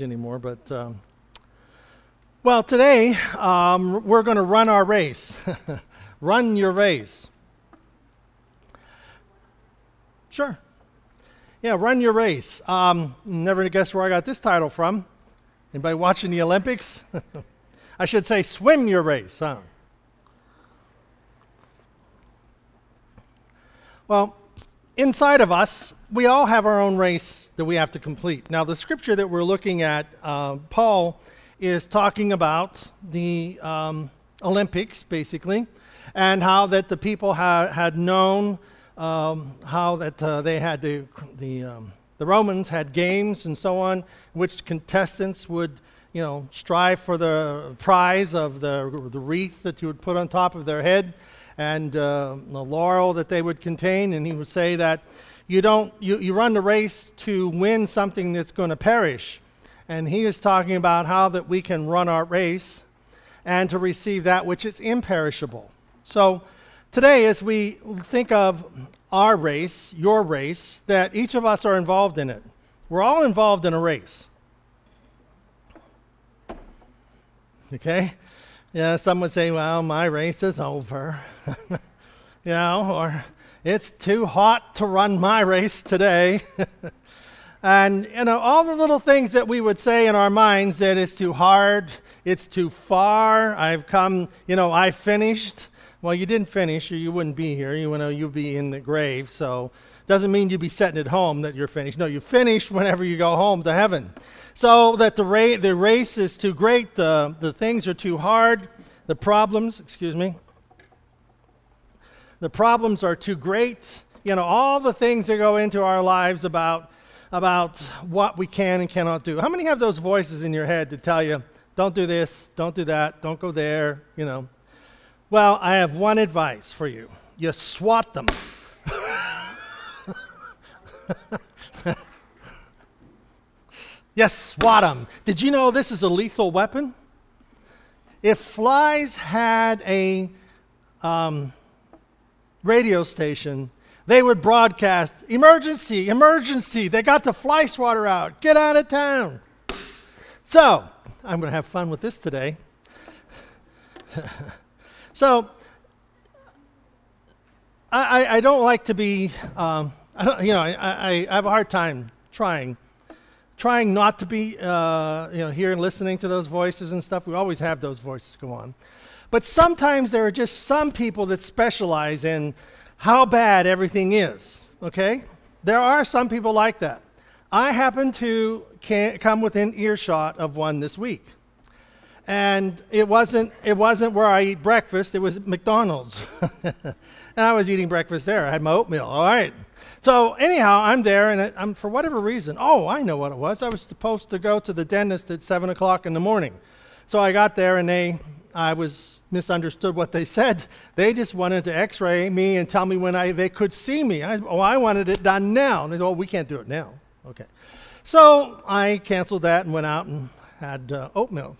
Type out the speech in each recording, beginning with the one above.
anymore, but um, well, today um, we're going to run our race. run your race. Sure. Yeah, run your race. Um, never guess where I got this title from. Anybody watching the Olympics? I should say swim your race, huh? Well, inside of us, we all have our own race that we have to complete. Now, the scripture that we're looking at, uh, Paul is talking about the um, Olympics, basically, and how that the people ha- had known um, how that uh, they had the, the, um, the Romans had games and so on, which contestants would you know, strive for the prize of the, the wreath that you would put on top of their head and uh, the laurel that they would contain. And he would say that you don't you, you run the race to win something that's going to perish. And he is talking about how that we can run our race and to receive that which is imperishable. So today as we think of our race your race that each of us are involved in it. We're all involved in a race. Okay? Yeah some would say well my race is over. You know or it's too hot to run my race today. and, you know, all the little things that we would say in our minds that it's too hard, it's too far, I've come, you know, I finished. Well, you didn't finish or you wouldn't be here. You know, you'd be in the grave. So doesn't mean you'd be sitting at home that you're finished. No, you finished whenever you go home to heaven. So that the, ra- the race is too great, the, the things are too hard, the problems, excuse me, the problems are too great. You know, all the things that go into our lives about, about what we can and cannot do. How many have those voices in your head to tell you, don't do this, don't do that, don't go there, you know? Well, I have one advice for you you swat them. yes, swat them. Did you know this is a lethal weapon? If flies had a um, radio station, they would broadcast emergency, emergency. They got the fly swatter out. Get out of town. So, I'm going to have fun with this today. so, I, I, don't like to be, um, you know, I, I, have a hard time trying, trying not to be, uh, you know, here and listening to those voices and stuff. We always have those voices go on. But sometimes there are just some people that specialize in how bad everything is, okay? There are some people like that. I happen to come within earshot of one this week. And it wasn't, it wasn't where I eat breakfast, it was McDonald's. and I was eating breakfast there. I had my oatmeal, all right. So, anyhow, I'm there, and I'm, for whatever reason, oh, I know what it was. I was supposed to go to the dentist at 7 o'clock in the morning. So I got there, and they, I was misunderstood what they said. They just wanted to x ray me and tell me when I, they could see me. I, oh, I wanted it done now. And they said, oh, we can't do it now. Okay. So I canceled that and went out and had uh, oatmeal.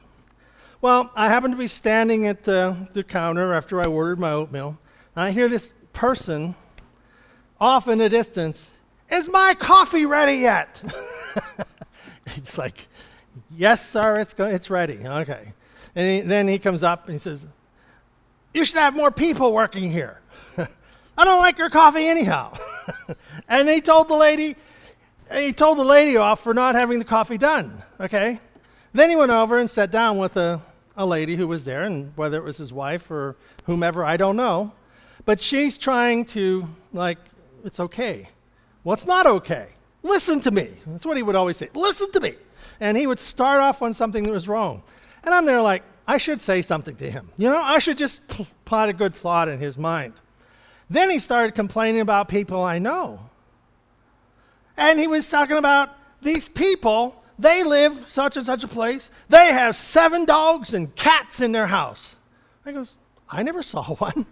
Well, I happened to be standing at the, the counter after I ordered my oatmeal, and I hear this person off in the distance, Is my coffee ready yet? it's like, Yes, sir, it's, go- it's ready. Okay. And he, then he comes up and he says, you should have more people working here. I don't like your coffee anyhow. and he told the lady, he told the lady off for not having the coffee done. Okay? Then he went over and sat down with a, a lady who was there, and whether it was his wife or whomever, I don't know. But she's trying to, like, it's okay. Well, not okay. Listen to me. That's what he would always say. Listen to me. And he would start off on something that was wrong. And I'm there like, I should say something to him. You know, I should just plant a good thought in his mind. Then he started complaining about people I know. And he was talking about these people, they live such and such a place. They have seven dogs and cats in their house. I goes, I never saw one.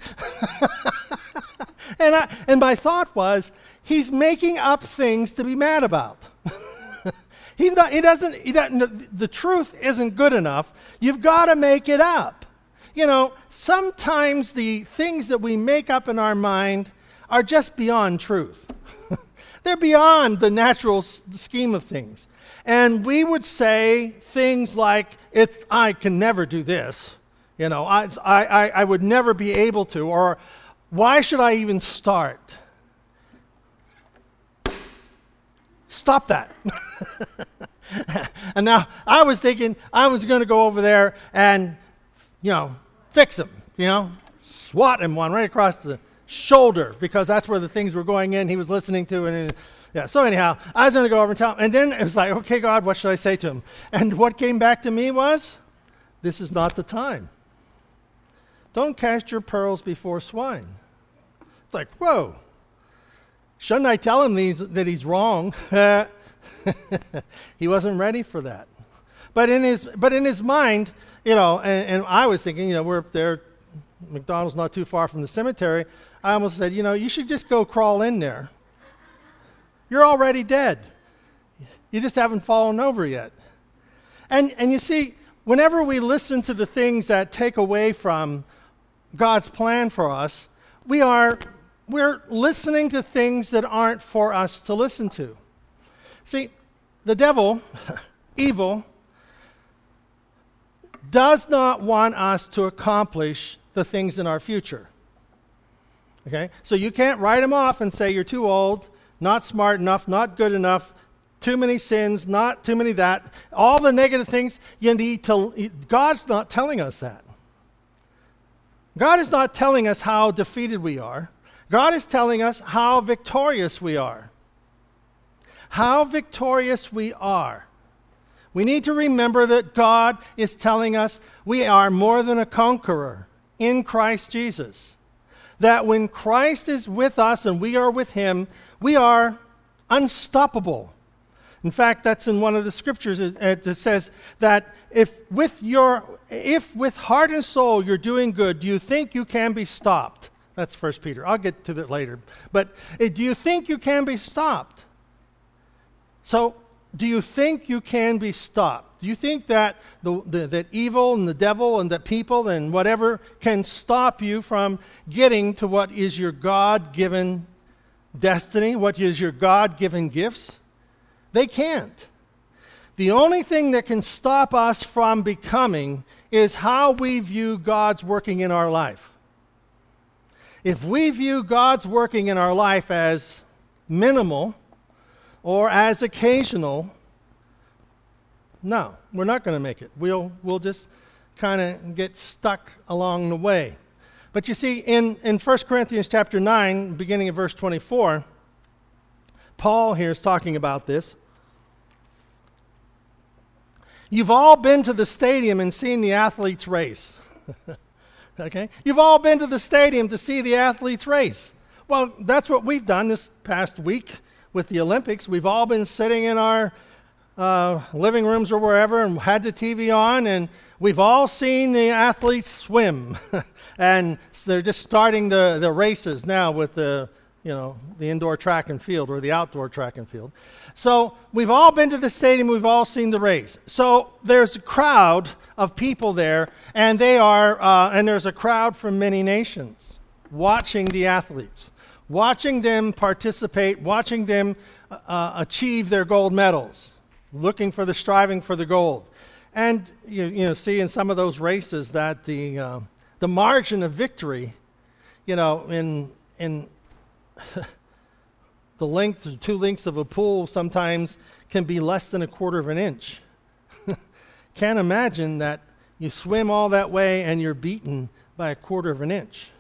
and, I, and my thought was, he's making up things to be mad about. He's not, he doesn't, he doesn't, the truth isn't good enough. You've got to make it up. You know, sometimes the things that we make up in our mind are just beyond truth. They're beyond the natural scheme of things. and we would say things like, it's, I can never do this. You know, I, I, I would never be able to, or why should I even start? Stop that. and now I was thinking I was going to go over there and, you know, fix him, you know, swat him one right across the shoulder because that's where the things were going in he was listening to. And, yeah, so anyhow, I was going to go over and tell him. And then it was like, okay, God, what should I say to him? And what came back to me was, this is not the time. Don't cast your pearls before swine. It's like, whoa. Shouldn't I tell him these, that he's wrong? he wasn't ready for that. But in his, but in his mind, you know, and, and I was thinking, you know, we're there, McDonald's not too far from the cemetery. I almost said, you know, you should just go crawl in there. You're already dead. You just haven't fallen over yet. And, and you see, whenever we listen to the things that take away from God's plan for us, we are we're listening to things that aren't for us to listen to. See, the devil, evil, does not want us to accomplish the things in our future. Okay? So you can't write him off and say you're too old, not smart enough, not good enough, too many sins, not too many that. All the negative things you need to God's not telling us that. God is not telling us how defeated we are. God is telling us how victorious we are. How victorious we are. We need to remember that God is telling us we are more than a conqueror in Christ Jesus that when Christ is with us and we are with him, we are unstoppable. In fact, that's in one of the scriptures. It says that if with, your, if with heart and soul you're doing good, do you think you can be stopped? That's First Peter. I'll get to that later. But eh, do you think you can be stopped? So, do you think you can be stopped? Do you think that, the, the, that evil and the devil and the people and whatever can stop you from getting to what is your God given destiny, what is your God given gifts? They can't. The only thing that can stop us from becoming is how we view God's working in our life. If we view God's working in our life as minimal, or as occasional, no, we're not going to make it. We'll, we'll just kind of get stuck along the way. But you see, in, in 1 Corinthians chapter 9, beginning of verse 24, Paul here is talking about this. You've all been to the stadium and seen the athletes race. okay? You've all been to the stadium to see the athletes race. Well, that's what we've done this past week with the Olympics. We've all been sitting in our uh, living rooms or wherever and had the TV on, and we've all seen the athletes swim. and they're just starting the, the races now with the, you know, the indoor track and field or the outdoor track and field. So we've all been to the stadium, we've all seen the race. So there's a crowd of people there, and they are, uh, and there's a crowd from many nations watching the athletes watching them participate, watching them uh, uh, achieve their gold medals, looking for the striving for the gold. And you, you know, see in some of those races that the, uh, the margin of victory, you know, in, in the length, two lengths of a pool sometimes can be less than a quarter of an inch. Can't imagine that you swim all that way and you're beaten by a quarter of an inch.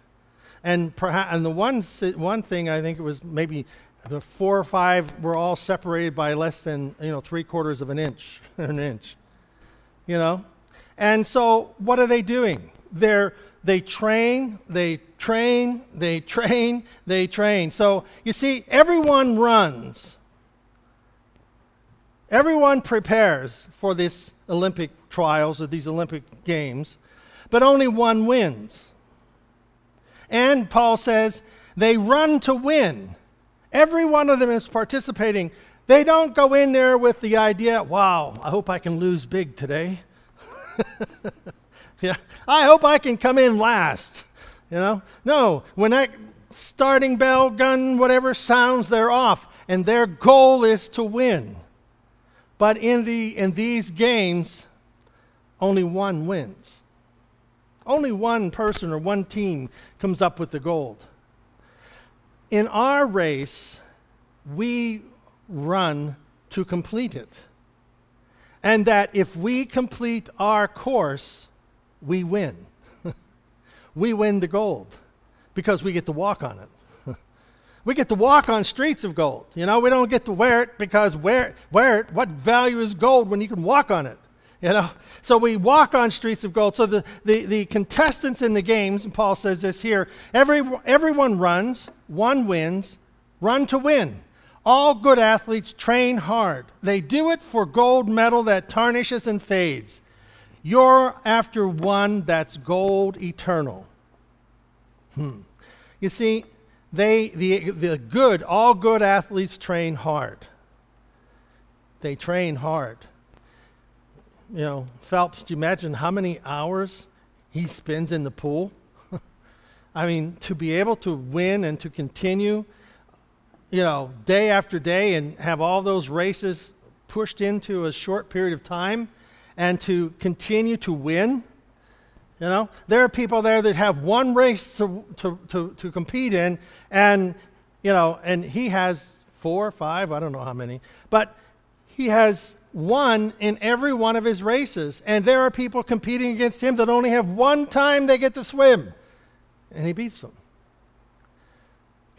And, perhaps, and the one, one thing I think it was maybe the four or five were all separated by less than you know three quarters of an inch, an inch, you know. And so what are they doing? They're they train, they train, they train, they train. So you see, everyone runs. Everyone prepares for this Olympic trials or these Olympic games, but only one wins. And Paul says they run to win. Every one of them is participating. They don't go in there with the idea, wow, I hope I can lose big today. yeah, I hope I can come in last. You know? No, when that starting bell, gun, whatever sounds, they're off. And their goal is to win. But in, the, in these games, only one wins. Only one person or one team comes up with the gold. In our race, we run to complete it. And that if we complete our course, we win. we win the gold because we get to walk on it. we get to walk on streets of gold. You know, we don't get to wear it because wear, wear it. What value is gold when you can walk on it? You know, so we walk on streets of gold. So the, the, the contestants in the games, and Paul says this here every, everyone runs, one wins, run to win. All good athletes train hard. They do it for gold medal that tarnishes and fades. You're after one that's gold eternal. Hmm. You see, they, the, the good, all good athletes train hard. They train hard. You know, Phelps, do you imagine how many hours he spends in the pool? I mean, to be able to win and to continue you know, day after day and have all those races pushed into a short period of time and to continue to win. You know, there are people there that have one race to, to, to, to compete in, and, you know, and he has four, or five, I don't know how many, but he has won in every one of his races. And there are people competing against him that only have one time they get to swim, and he beats them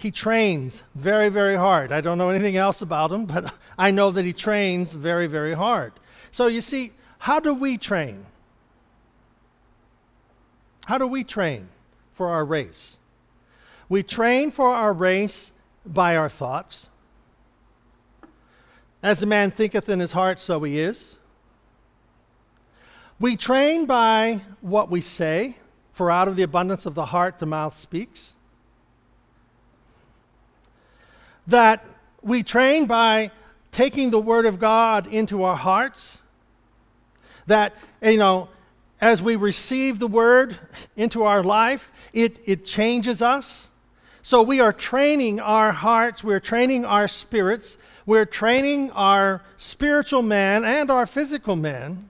he trains very, very hard. I don't know anything else about him, but I know that he trains very, very hard. So you see, how do we train? How do we train for our race? We train for our race by our thoughts. As a man thinketh in his heart, so he is. We train by what we say, for out of the abundance of the heart the mouth speaks that we train by taking the Word of God into our hearts. That, you know, as we receive the Word into our life, it, it changes us. So we are training our hearts, we're training our spirits, we're training our spiritual man and our physical man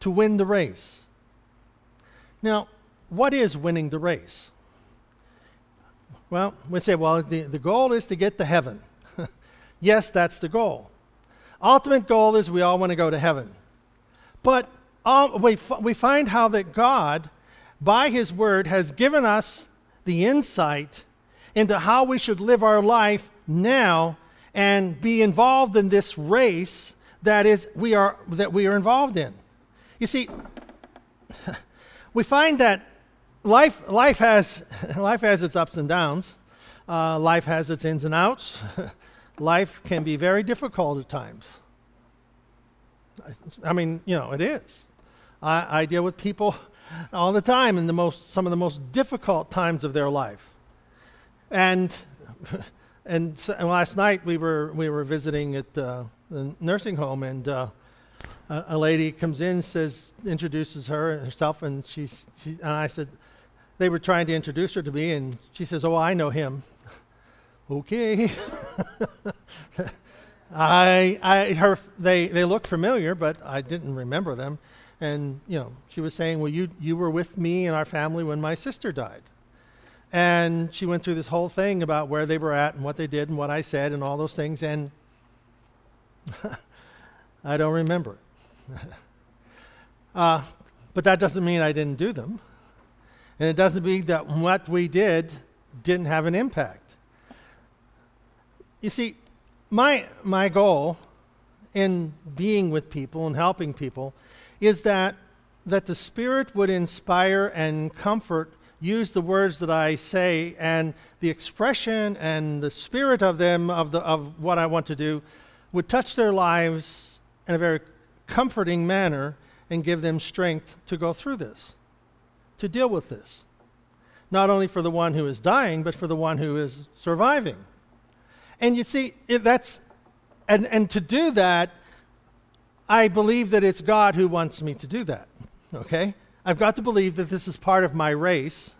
to win the race. Now, what is winning the race? Well, we say, well, the, the goal is to get to heaven. yes, that's the goal. Ultimate goal is we all want to go to heaven. But uh, we, f- we find how that God, by His Word, has given us the insight into how we should live our life now and be involved in this race that is we are that we are involved in. You see, we find that life, life, has, life has its ups and downs. Uh, life has its ins and outs. life can be very difficult at times. I, mean, you know, it is. I, I, deal with people all the time in the most, some of the most difficult times of their life. And, and, so, and last night we were, we were visiting at uh, the nursing home, and uh, a, a, lady comes in, says, introduces her herself, and she's, she, and I said, they were trying to introduce her to me, and she says, Oh, I know him. okay. I, I, her, they, they looked familiar, but I didn't remember them. And, you know, she was saying, Well, you, you were with me and our family when my sister died. And she went through this whole thing about where they were at and what they did and what I said and all those things. And I don't remember. uh, but that doesn't mean I didn't do them. And it doesn't mean that what we did didn't have an impact. You see, my, my goal in being with people and helping people is that, that the Spirit would inspire and comfort, use the words that I say, and the expression and the spirit of them, of, the, of what I want to do, would touch their lives in a very comforting manner and give them strength to go through this to deal with this. Not only for the one who is dying, but for the one who is surviving. And you see, that's, and, and to do that, I believe that it's God who wants me to do that. Okay? I've got to believe that this is part of my race,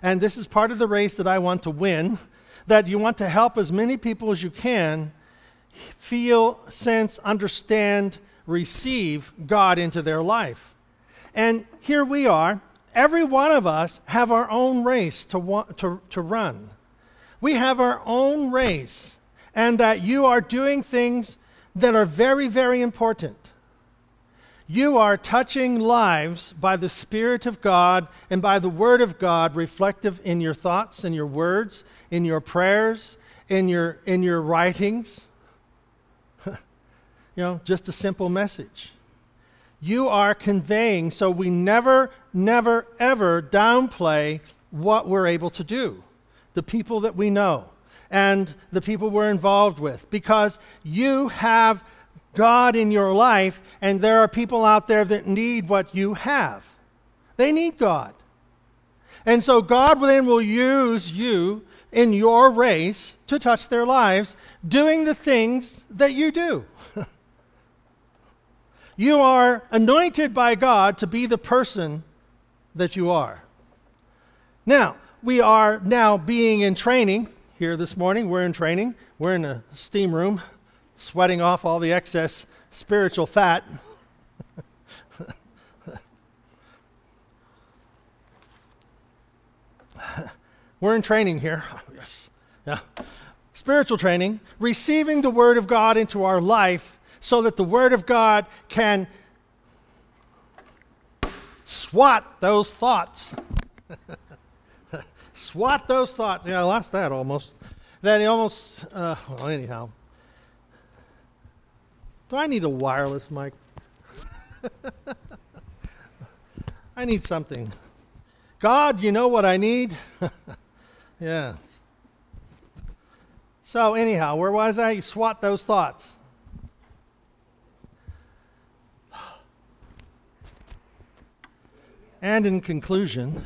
and this is part of the race that I want to win, that you want to help as many people as you can feel, sense, understand, receive God into their life. And here we are. Every one of us have our own race to, want, to, to run. We have our own race, and that you are doing things that are very, very important. You are touching lives by the Spirit of God and by the Word of God, reflective in your thoughts and your words, in your prayers, in your, in your writings. you know, just a simple message. You are conveying, so we never, never, ever downplay what we're able to do, the people that we know, and the people we're involved with, because you have God in your life, and there are people out there that need what you have. They need God. And so God then will use you in your race to touch their lives, doing the things that you do. you are anointed by God to be the person that you are. Now, we are now being in training here this morning. We're in training. We're in a steam room, sweating off all the excess spiritual fat. We're in training here. yes. Yeah. Spiritual training, receiving the Word of God into our life so that the Word of God can swat those thoughts. swat those thoughts. Yeah, I lost that almost. That almost, uh, well, anyhow. Do I need a wireless mic? I need something. God, you know what I need? yeah. So, anyhow, where was I? You swat those thoughts. And in conclusion,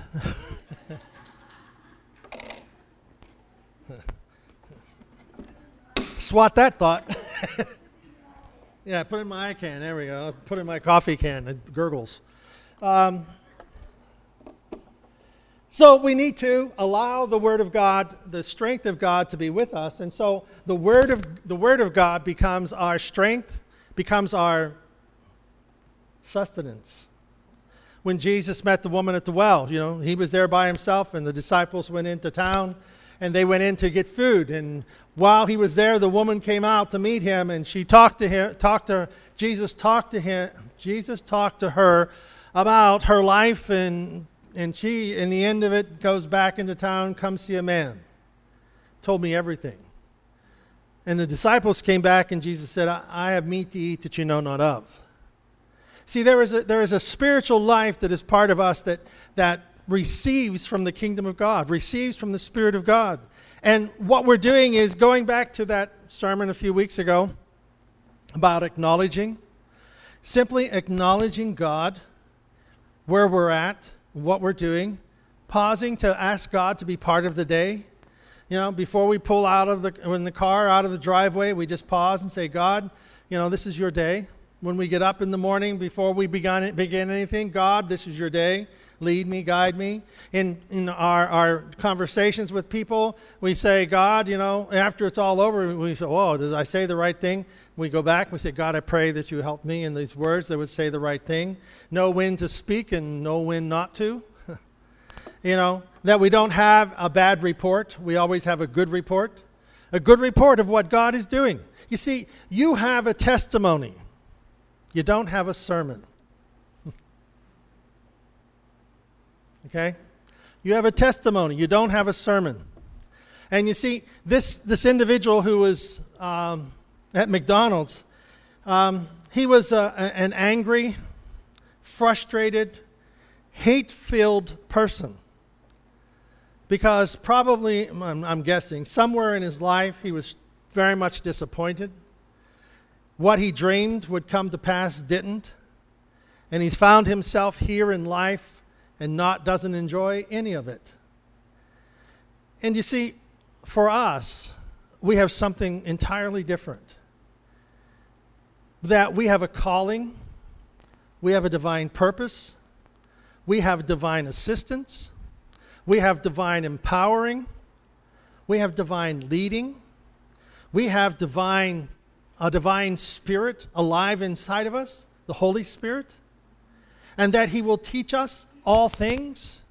swat that thought. Yeah, put it in my can. There we go. Put it in my coffee can. It gurgles. Um, so we need to allow the Word of God, the strength of God, to be with us. And so the Word of, the word of God becomes our strength, becomes our sustenance. When Jesus met the woman at the well, you know, he was there by himself, and the disciples went into town and they went in to get food. And while he was there, the woman came out to meet him, and she talked to him, talked to Jesus, talked to him, Jesus talked to her about her life and and she, in the end of it, goes back into town, comes see a man. Told me everything. And the disciples came back, and Jesus said, I, I have meat to eat that you know not of. See, there is, a, there is a spiritual life that is part of us that, that receives from the kingdom of God, receives from the Spirit of God. And what we're doing is going back to that sermon a few weeks ago about acknowledging, simply acknowledging God where we're at what we're doing, pausing to ask God to be part of the day. You know, before we pull out of the in the car out of the driveway, we just pause and say, God, you know, this is your day. When we get up in the morning, before we begin, begin anything, God, this is your day. Lead me, guide me. In, in our, our conversations with people, we say, God, you know, after it's all over, we say, whoa, did I say the right thing? We go back, we say, God, I pray that you help me in these words that would say the right thing. Know when to speak and know when not to. you know, that we don't have a bad report, we always have a good report. A good report of what God is doing. You see, you have a testimony, you don't have a sermon. Okay? You have a testimony, you don't have a sermon. And you see, this, this individual who was. Um, at McDonald's. Um, he was a, an angry, frustrated, hate filled person. Because probably, I'm, I'm guessing, somewhere in his life he was very much disappointed. What he dreamed would come to pass didn't. And he's found himself here in life and not doesn't enjoy any of it. And you see, for us, we have something entirely different that we have a calling, we have a divine purpose, we have divine assistance, we have divine empowering, we have divine leading, we have divine a divine spirit alive inside of us, the Holy Spirit, and that He will teach us all things,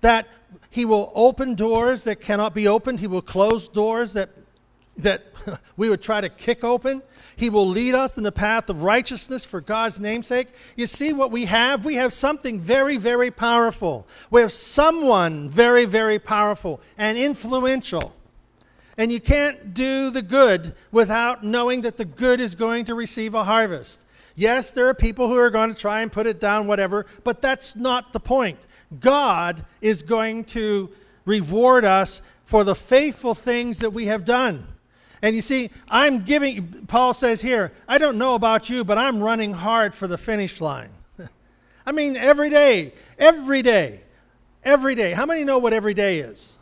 that He will open doors that cannot be opened, He will close doors that, that we would try to kick open. He will lead us in the path of righteousness for God's namesake. You see what we have? We have something very, very powerful. We have someone very, very powerful and influential. And you can't do the good without knowing that the good is going to receive a harvest. Yes, there are people who are going to try and put it down, whatever, but that's not the point. God is going to reward us for the faithful things that we have done. And you see, I'm giving, Paul says here, I don't know about you, but I'm running hard for the finish line. I mean, every day, every day, every day. How many know what every day is?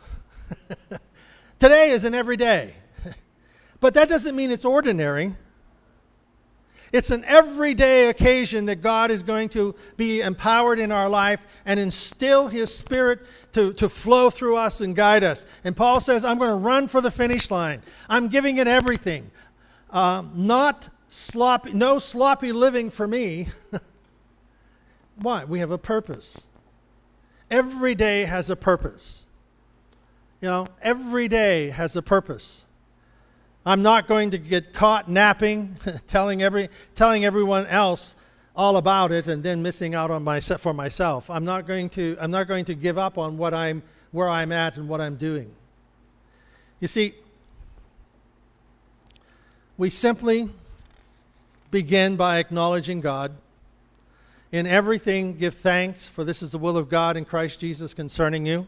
Today is an everyday. but that doesn't mean it's ordinary. It's an everyday occasion that God is going to be empowered in our life and instill His Spirit to, to flow through us and guide us. And Paul says, I'm going to run for the finish line. I'm giving it everything. Uh, not sloppy, no sloppy living for me. Why? We have a purpose. Every day has a purpose. You know, every day has a purpose. I'm not going to get caught napping, telling, every, telling everyone else all about it and then missing out on my, for myself. I'm not, going to, I'm not going to give up on what I'm, where I'm at and what I'm doing. You see, we simply begin by acknowledging God. In everything, give thanks, for this is the will of God in Christ Jesus concerning you.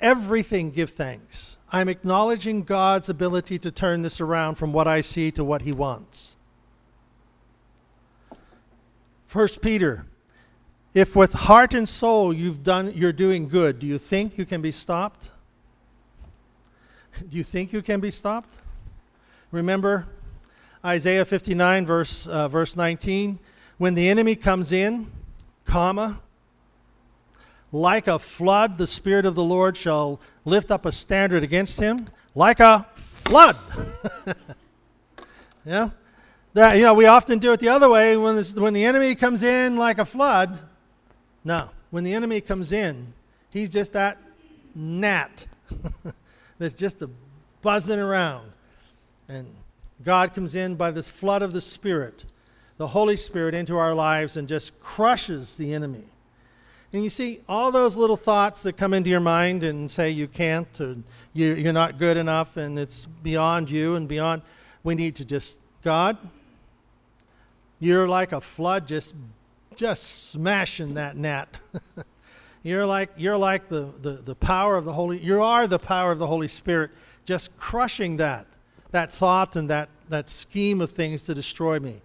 Everything, give thanks. I'm acknowledging God's ability to turn this around from what I see to what He wants. First Peter, if with heart and soul you've done, you're doing good, do you think you can be stopped? Do you think you can be stopped? Remember Isaiah 59, verse, uh, verse 19? When the enemy comes in, comma, like a flood, the Spirit of the Lord shall lift up a standard against him. Like a flood. yeah? That, you know, we often do it the other way when, this, when the enemy comes in like a flood. No, when the enemy comes in, he's just that gnat that's just a buzzing around. And God comes in by this flood of the Spirit, the Holy Spirit, into our lives and just crushes the enemy. And you see, all those little thoughts that come into your mind and say you can't or you, you're not good enough and it's beyond you and beyond, we need to just, God, you're like a flood just, just smashing that net. you're like, you're like the, the, the power of the Holy, you are the power of the Holy Spirit, just crushing that, that thought and that, that scheme of things to destroy me.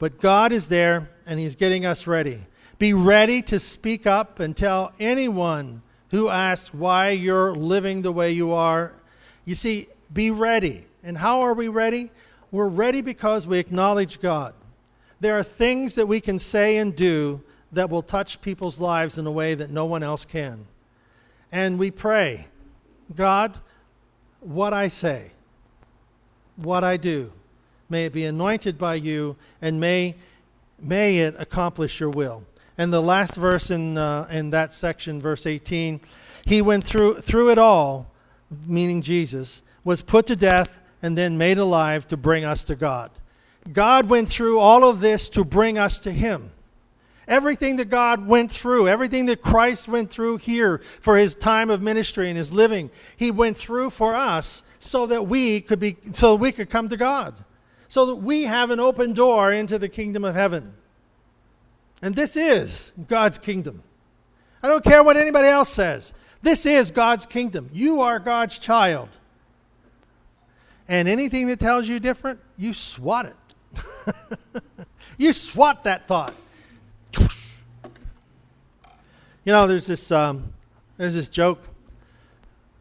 But God is there and He's getting us ready. Be ready to speak up and tell anyone who asks why you're living the way you are. You see, be ready. And how are we ready? We're ready because we acknowledge God. There are things that we can say and do that will touch people's lives in a way that no one else can. And we pray, God, what I say, what I do, may it be anointed by you, and may, may it accomplish your will. And the last verse in, uh, in that section, verse 18, he went through, through it all, meaning Jesus, was put to death and then made alive to bring us to God. God went through all of this to bring us to Him. Everything that God went through, everything that Christ went through here for his time of ministry and his living, he went through for us so that we could be so we could come to God. So that we have an open door into the kingdom of heaven. And this is God's kingdom. I don't care what anybody else says. This is God's kingdom. You are God's child. And anything that tells you different, you swat it. you swat that thought. You know, there's this um, there's this joke.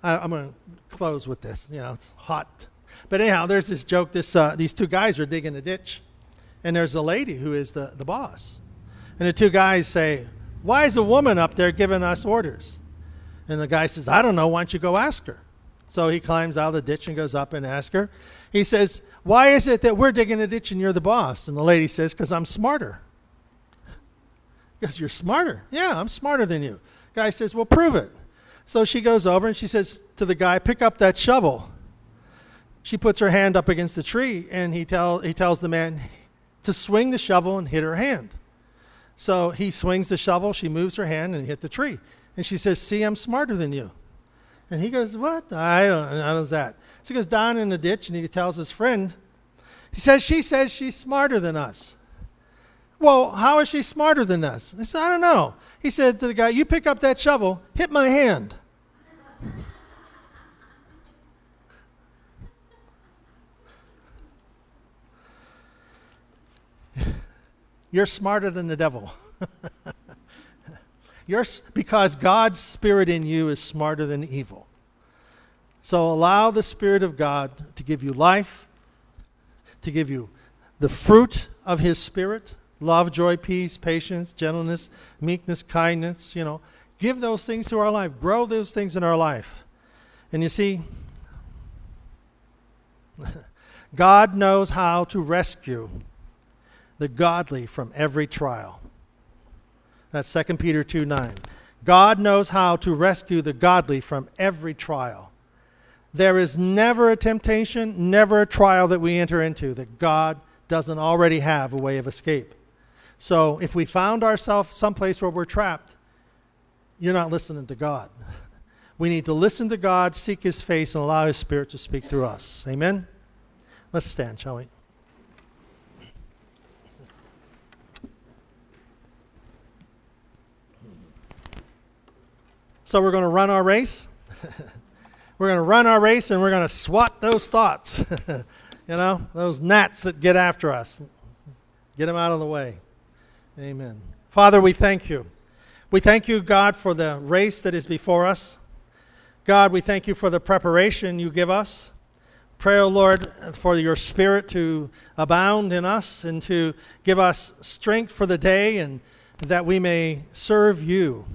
I, am going to close with this. You know, it's hot. But anyhow, there's this joke. This uh, these two guys are digging a ditch, and there's a lady who is the, the boss. And the two guys say, Why is a woman up there giving us orders? And the guy says, I don't know. Why don't you go ask her? So he climbs out of the ditch and goes up and asks her. He says, Why is it that we're digging a ditch and you're the boss? And the lady says, Because I'm smarter. Because you're smarter. Yeah, I'm smarter than you. Guy says, Well, prove it. So she goes over and she says to the guy, Pick up that shovel. She puts her hand up against the tree and he, tell, he tells the man to swing the shovel and hit her hand. So he swings the shovel, she moves her hand and hit the tree. And she says, See, I'm smarter than you. And he goes, What? I don't know. That? So he goes down in the ditch and he tells his friend, He says, She says she's smarter than us. Well, how is she smarter than us? I said, I don't know. He said to the guy, You pick up that shovel, hit my hand. You're smarter than the devil. You're, because God's Spirit in you is smarter than evil. So allow the Spirit of God to give you life, to give you the fruit of His Spirit love, joy, peace, patience, gentleness, meekness, kindness. You know, give those things to our life, grow those things in our life. And you see, God knows how to rescue the godly from every trial. That's 2 Peter 2 9. God knows how to rescue the godly from every trial. There is never a temptation, never a trial that we enter into that God doesn't already have a way of escape. So if we found ourselves someplace where we're trapped, you're not listening to God. We need to listen to God, seek His face, and allow His Spirit to speak through us. Amen? Let's stand, shall we? So we're going to run our race. we're going to run our race and we're going to swat those thoughts. you know, those gnats that get after us. Get them out of the way. Amen. Father, we thank you. We thank you, God, for the race that is before us. God, we thank you for the preparation you give us. Pray, O oh Lord, for your spirit to abound in us and to give us strength for the day and that we may serve you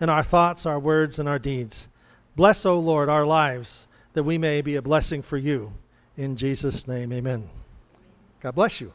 in our thoughts, our words, and our deeds. Bless, O Lord, our lives, that we may be a blessing for you. In Jesus' name, amen. God bless you.